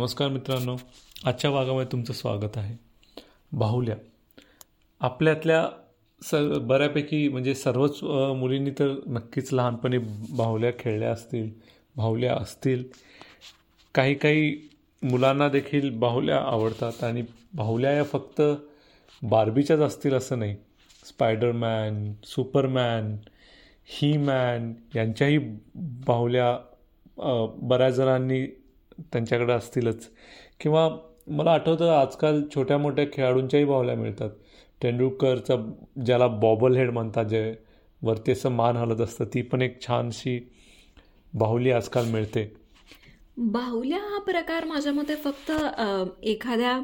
नमस्कार मित्रांनो आजच्या भागामध्ये तुमचं स्वागत आहे. बाहुल्या आपल्यातल्या स बऱ्यापैकी म्हणजे सर्वच मुलींनी तर नक्कीच लहानपणी बाहुल्या खेळल्या असतील बाहुल्या असतील. काही काही मुलांना देखील बाहुल्या आवडतात आणि बाहुल्या या फक्त बार्बीच्याच असतील असं नाही. स्पायडरमॅन सुपरमॅन ही मॅन यांच्याही बाहुल्या बऱ्याच जणांनी त्यांच्याकडे असतीलच. किंवा मला आठवतं आजकाल छोट्या मोठ्या खेळाडूंच्याही बाहुल्या मिळतात. तेंडुलकरचा ज्याला बॉबल हेड म्हणतात जे वरती असं मान हलत असतं ती पण एक छानशी बाहुली आजकाल मिळते. बाहुल्या हा प्रकार माझ्या मते फक्त एखाद्या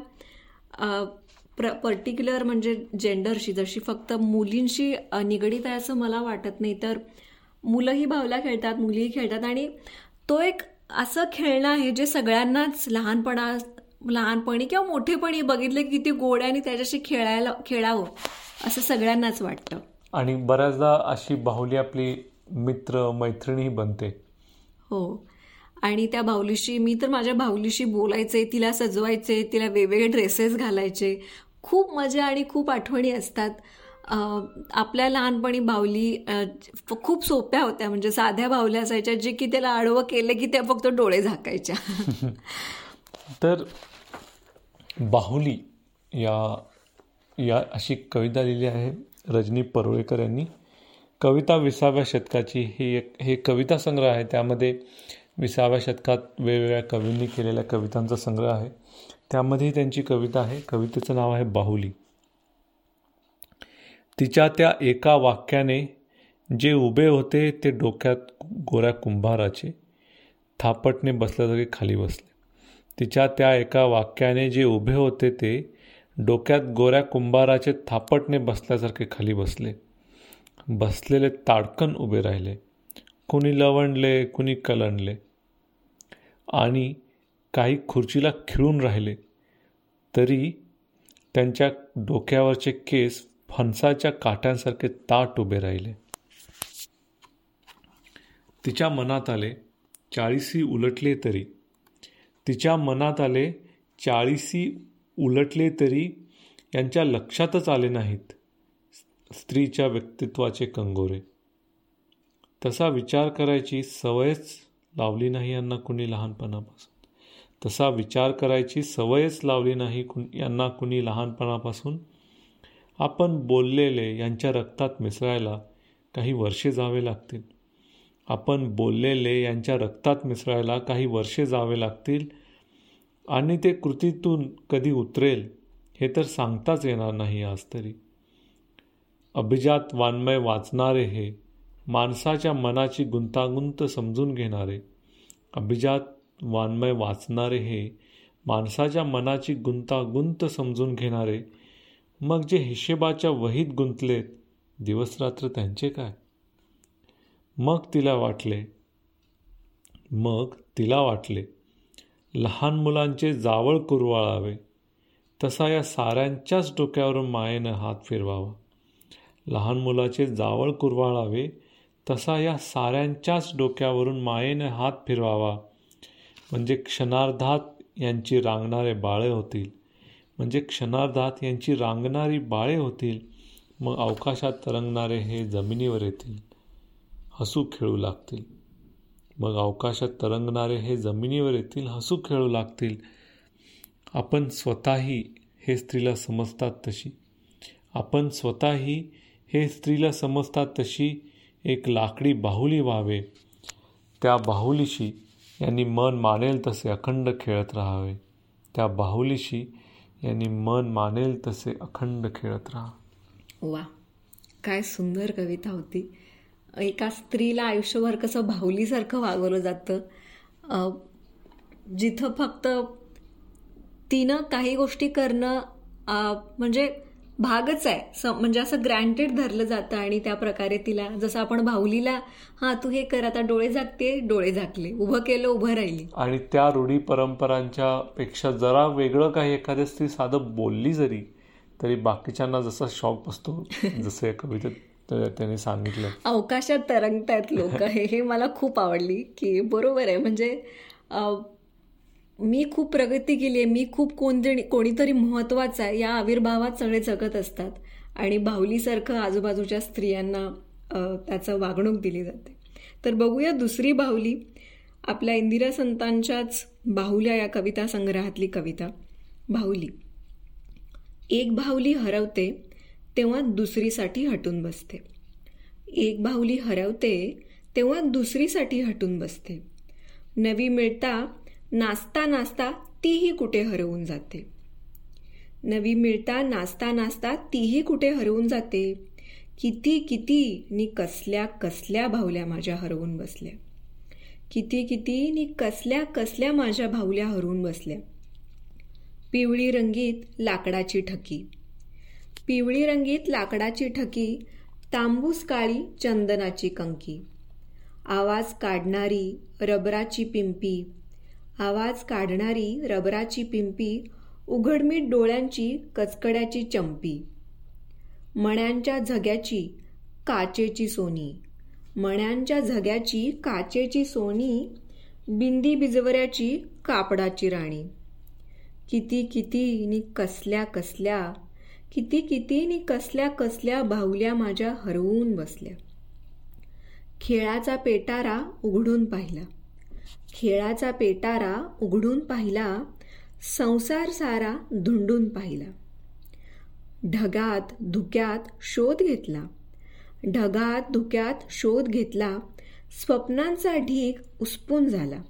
प्र पर्टिक्युलर म्हणजे जेंडरशी जशी फक्त मुलींशी निगडीत आहे असं मला वाटत नाही तर मुलंही बाहुल्या खेळतात मुलीही खेळतात आणि तो एक असं खेळणं आहे जे सगळ्यांनाच लहानपणा लहानपणी किंवा मोठेपणी बघितले की किती गोड आणि त्याच्याशी खेळायला खेळावं असं सगळ्यांनाच वाटतं. आणि बऱ्याचदा अशी बाहुली आपली मित्र मैत्रिणी बनते. हो. आणि त्या बाहुलीशी मी तर माझ्या बाहुलीशी बोलायचे तिला सजवायचे तिला वेगवेगळे ड्रेसेस घालायचे. खूप मजा आणि खूप आठवणी असतात. आपल्या लहानपणी बावली खूप सोप्या होत्या. म्हणजे साध्या बावल्या असायच्या जे की त्याला आडवं केलं की त्या फक्त डोळे झाकायच्या. तर बाहुली या या अशी कविता लिहिली आहे रजनी परुळेकर यांनी. कविता विसाव्या शतकाची ही एक हे कविता संग्रह आहे. त्यामध्ये विसाव्या शतकात वेगवेगळ्या कवींनी केलेल्या कवितांचा संग्रह आहे. त्यामध्ये त्यांची कविता आहे. कवितेचं नाव आहे बाहुली. तिच्या त्या एका वाक्याने जे उभे होते ते डोक्यात गोऱ्या कुंभाराचे थापटने बसल्यासारखे खाली बसले. तिच्या त्या एका वाक्याने जे उभे होते ते डोक्यात गोऱ्या कुंभाराचे थापटने बसल्यासारखे खाली बसले. बसलेले ताडकन उभे राहिले. कुणी लवणले कुणी कलंडले. आणि काही खुर्चीला खिळून राहिले. तरी त्यांच्या डोक्यावरचे केस फणसाच्या काट्यांसारखे ताट उभे राहिले. तिच्या मनात आले चाळीसी उलटले तरी. तिच्या मनात आले चाळीसी उलटले तरी यांच्या लक्षातच आले नाहीत स्त्रीच्या व्यक्तित्वाचे कंगोरे. तसा विचार करायची सवयच लावली नाही यांना कुणी लहानपणापासून. तसा विचार करायची सवयच लावली नाही यांना कुणी लहानपणापासून. आपण बोललेले यांच्या रक्तात मिसळायला काही वर्षे जावे लागतील. आपण बोललेले यांच्या रक्तात मिसळायला काही वर्षे जावे लागतील आणि ते कृतीतून कधी उतरेल हे तर सांगताच येणार नाही आज तरी. अभिजात वाङ्मय वाचणारे हे माणसाच्या मनाची गुंतागुंत समजून घेणारे अभिजात वाङ्मय वाचणारे हे माणसाच्या मनाची गुंतागुंत समजून घेणारे मग जे हिशेबाच्या वहीत गुंतलेत दिवसरात्र त्यांचे काय? मग तिला वाटले मग तिला वाटले लहान मुलांचे जावळ कुरवाळावे तसा या साऱ्यांच्याच डोक्यावरून मायेनं हात फिरवावा. लहान मुलाचे जावळ कुरवाळावे तसा या साऱ्यांच्याच डोक्यावरून मायेनं हात फिरवावा. म्हणजे क्षणार्धात यांची रांगणारे बाळे होतील. म्हणजे क्षणार्धात यांची रांगणारी बाळे होतील मग अवकाशात तरंगणारे हे जमिनीवर येतील हसू खेळू लागतील. मग अवकाशात तरंगणारे हे जमिनीवर येतील हसू खेळू लागतील. आपण स्वतःही हे स्त्रीला समजतात तशी. आपण स्वतःही हे स्त्रीला समजतात तशी एक लाकडी बाहुली व्हावे. त्या बाहुलीशी यांनी मन मानेल तसे अखंड खेळत राहावे. त्या बाहुलीशी यांनी मन मानेल तसे अखंड खेळत राहा. वा काय सुंदर कविता होती. एका स्त्रीला आयुष्यभर कसं भावलीसारखं वागवलं जातं. जिथं फक्त तिनं काही गोष्टी करणं म्हणजे भागच आहे. म्हणजे असं ग्रँटेड धरलं जातं आणि त्या प्रकारे तिला जसं आपण भाऊलीला हा तू हे कर आता डोळे झाकते डोळे झाकले उभं केलं उभं राहिली. आणि त्या रूढी परंपरांच्या पेक्षा जरा वेगळं काही एखाद्या स्त्री साधं बोलली जरी तरी बाकीच्यांना जसा शॉक बसतो जसं कवितेत त्याने सांगितलं. अवकाशात तरंगतायत लोक. हे हे मला खूप आवडली की बरोबर आहे. म्हणजे मी खूप प्रगती केली आहे मी खूप कोणतरी कोणीतरी महत्त्वाचा आहे या आविर्भावात सगळे जगत असतात. आणि बाहुलीसारखं आजूबाजूच्या स्त्रियांना त्याचं वागणूक दिली जाते. तर बघूया दुसरी बाहुली आपल्या इंदिरा संतांच्याच बाहुल्या या कविता संग्रहातली कविता. बाहुली एक बाहुली हरवते तेव्हा दुसरीसाठी हटून बसते. एक बाहुली हरवते तेव्हा दुसरीसाठी हटून बसते. नवी मिळता नाचता नाचता तीही कुठे हरवून जाते. नवी मिळता नाचता नाचता तीही कुठे हरवून जाते. किती किती नि कसल्या कसल्या भावल्या माझ्या हरवून बसल्या. किती किती नि कसल्या कसल्या माझ्या भावल्या हरवून बसल्या. पिवळी रंगीत लाकडाची ठकी. पिवळी रंगीत लाकडाची ठकी तांबूस काळी चंदनाची कंकी. आवाज काढणारी रबराची पिंपी आवाज काढणारी रबराची पिंपी उघडमीट डोळ्यांची कचकड्याची चंपी. मण्यांच्या झग्याची काचेची सोनी. मण्यांच्या झग्याची काचेची सोनी बिंदी बिजवऱ्याची कापडाची राणी. किती किती नि कसल्या कसल्या किती किती नि कसल्या कसल्या बाहुल्या माझ्या हरवून बसल्या. खेळाचा पेटारा उघडून पाहिला. खेळाचा पेटारा उघडून पाहिला संसार सारा धुंडून पाहिला. ढगात धुक्यात शोध घेतला. ढगात धुक्यात शोध घेतला स्वप्नांचा ढीक उसपून झाला.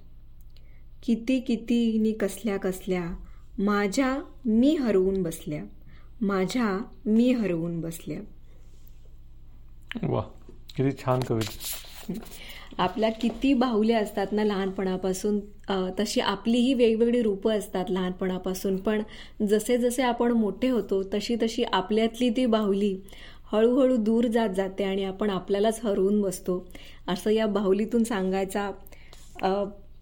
किती किती नि कसल्या कसल्या माझ्या मी हरवून बसल्या माझ्या मी हरवून बसल्या. वा किती छान कविता. आपल्या किती बाहुल्या असतात ना लहानपणापासून. तशी आपलीही वेगवेगळी रूपं असतात लहानपणापासून. पण जसे जसे आपण मोठे होतो तशी तशी आपल्यातली ती बाहुली हळूहळू दूर जात जाते आणि आपण आपल्यालाच हरवून बसतो. असं या बाहुलीतून सांगायचा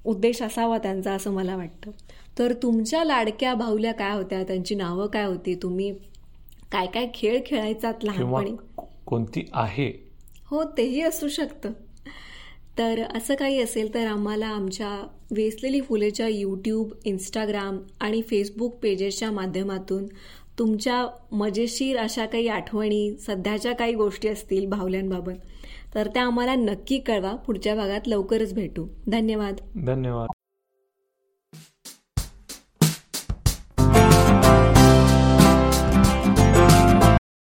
उद्देश असावा त्यांचा असं मला वाटतं. तर तुमच्या लाडक्या बाहुल्या काय होत्या? त्यांची नावं काय होती? तुम्ही काय काय खेळ खेळायचात लहानपणी? कोणती आहे? हो तेही असू शकतं. तर असं काही असेल तर आम्हाला आमच्या वेसलेली फुलेच्या यूट्यूब इंस्टाग्राम आणि फेसबुक पेजेसच्या माध्यमातून तुमच्या मजेशीर अशा काही आठवणी सध्याच्या काही गोष्टी असतील बाहुल्यांबाबत तर त्या आम्हाला नक्की कळवा. पुढच्या भागात लवकरच भेटू. धन्यवाद. धन्यवाद.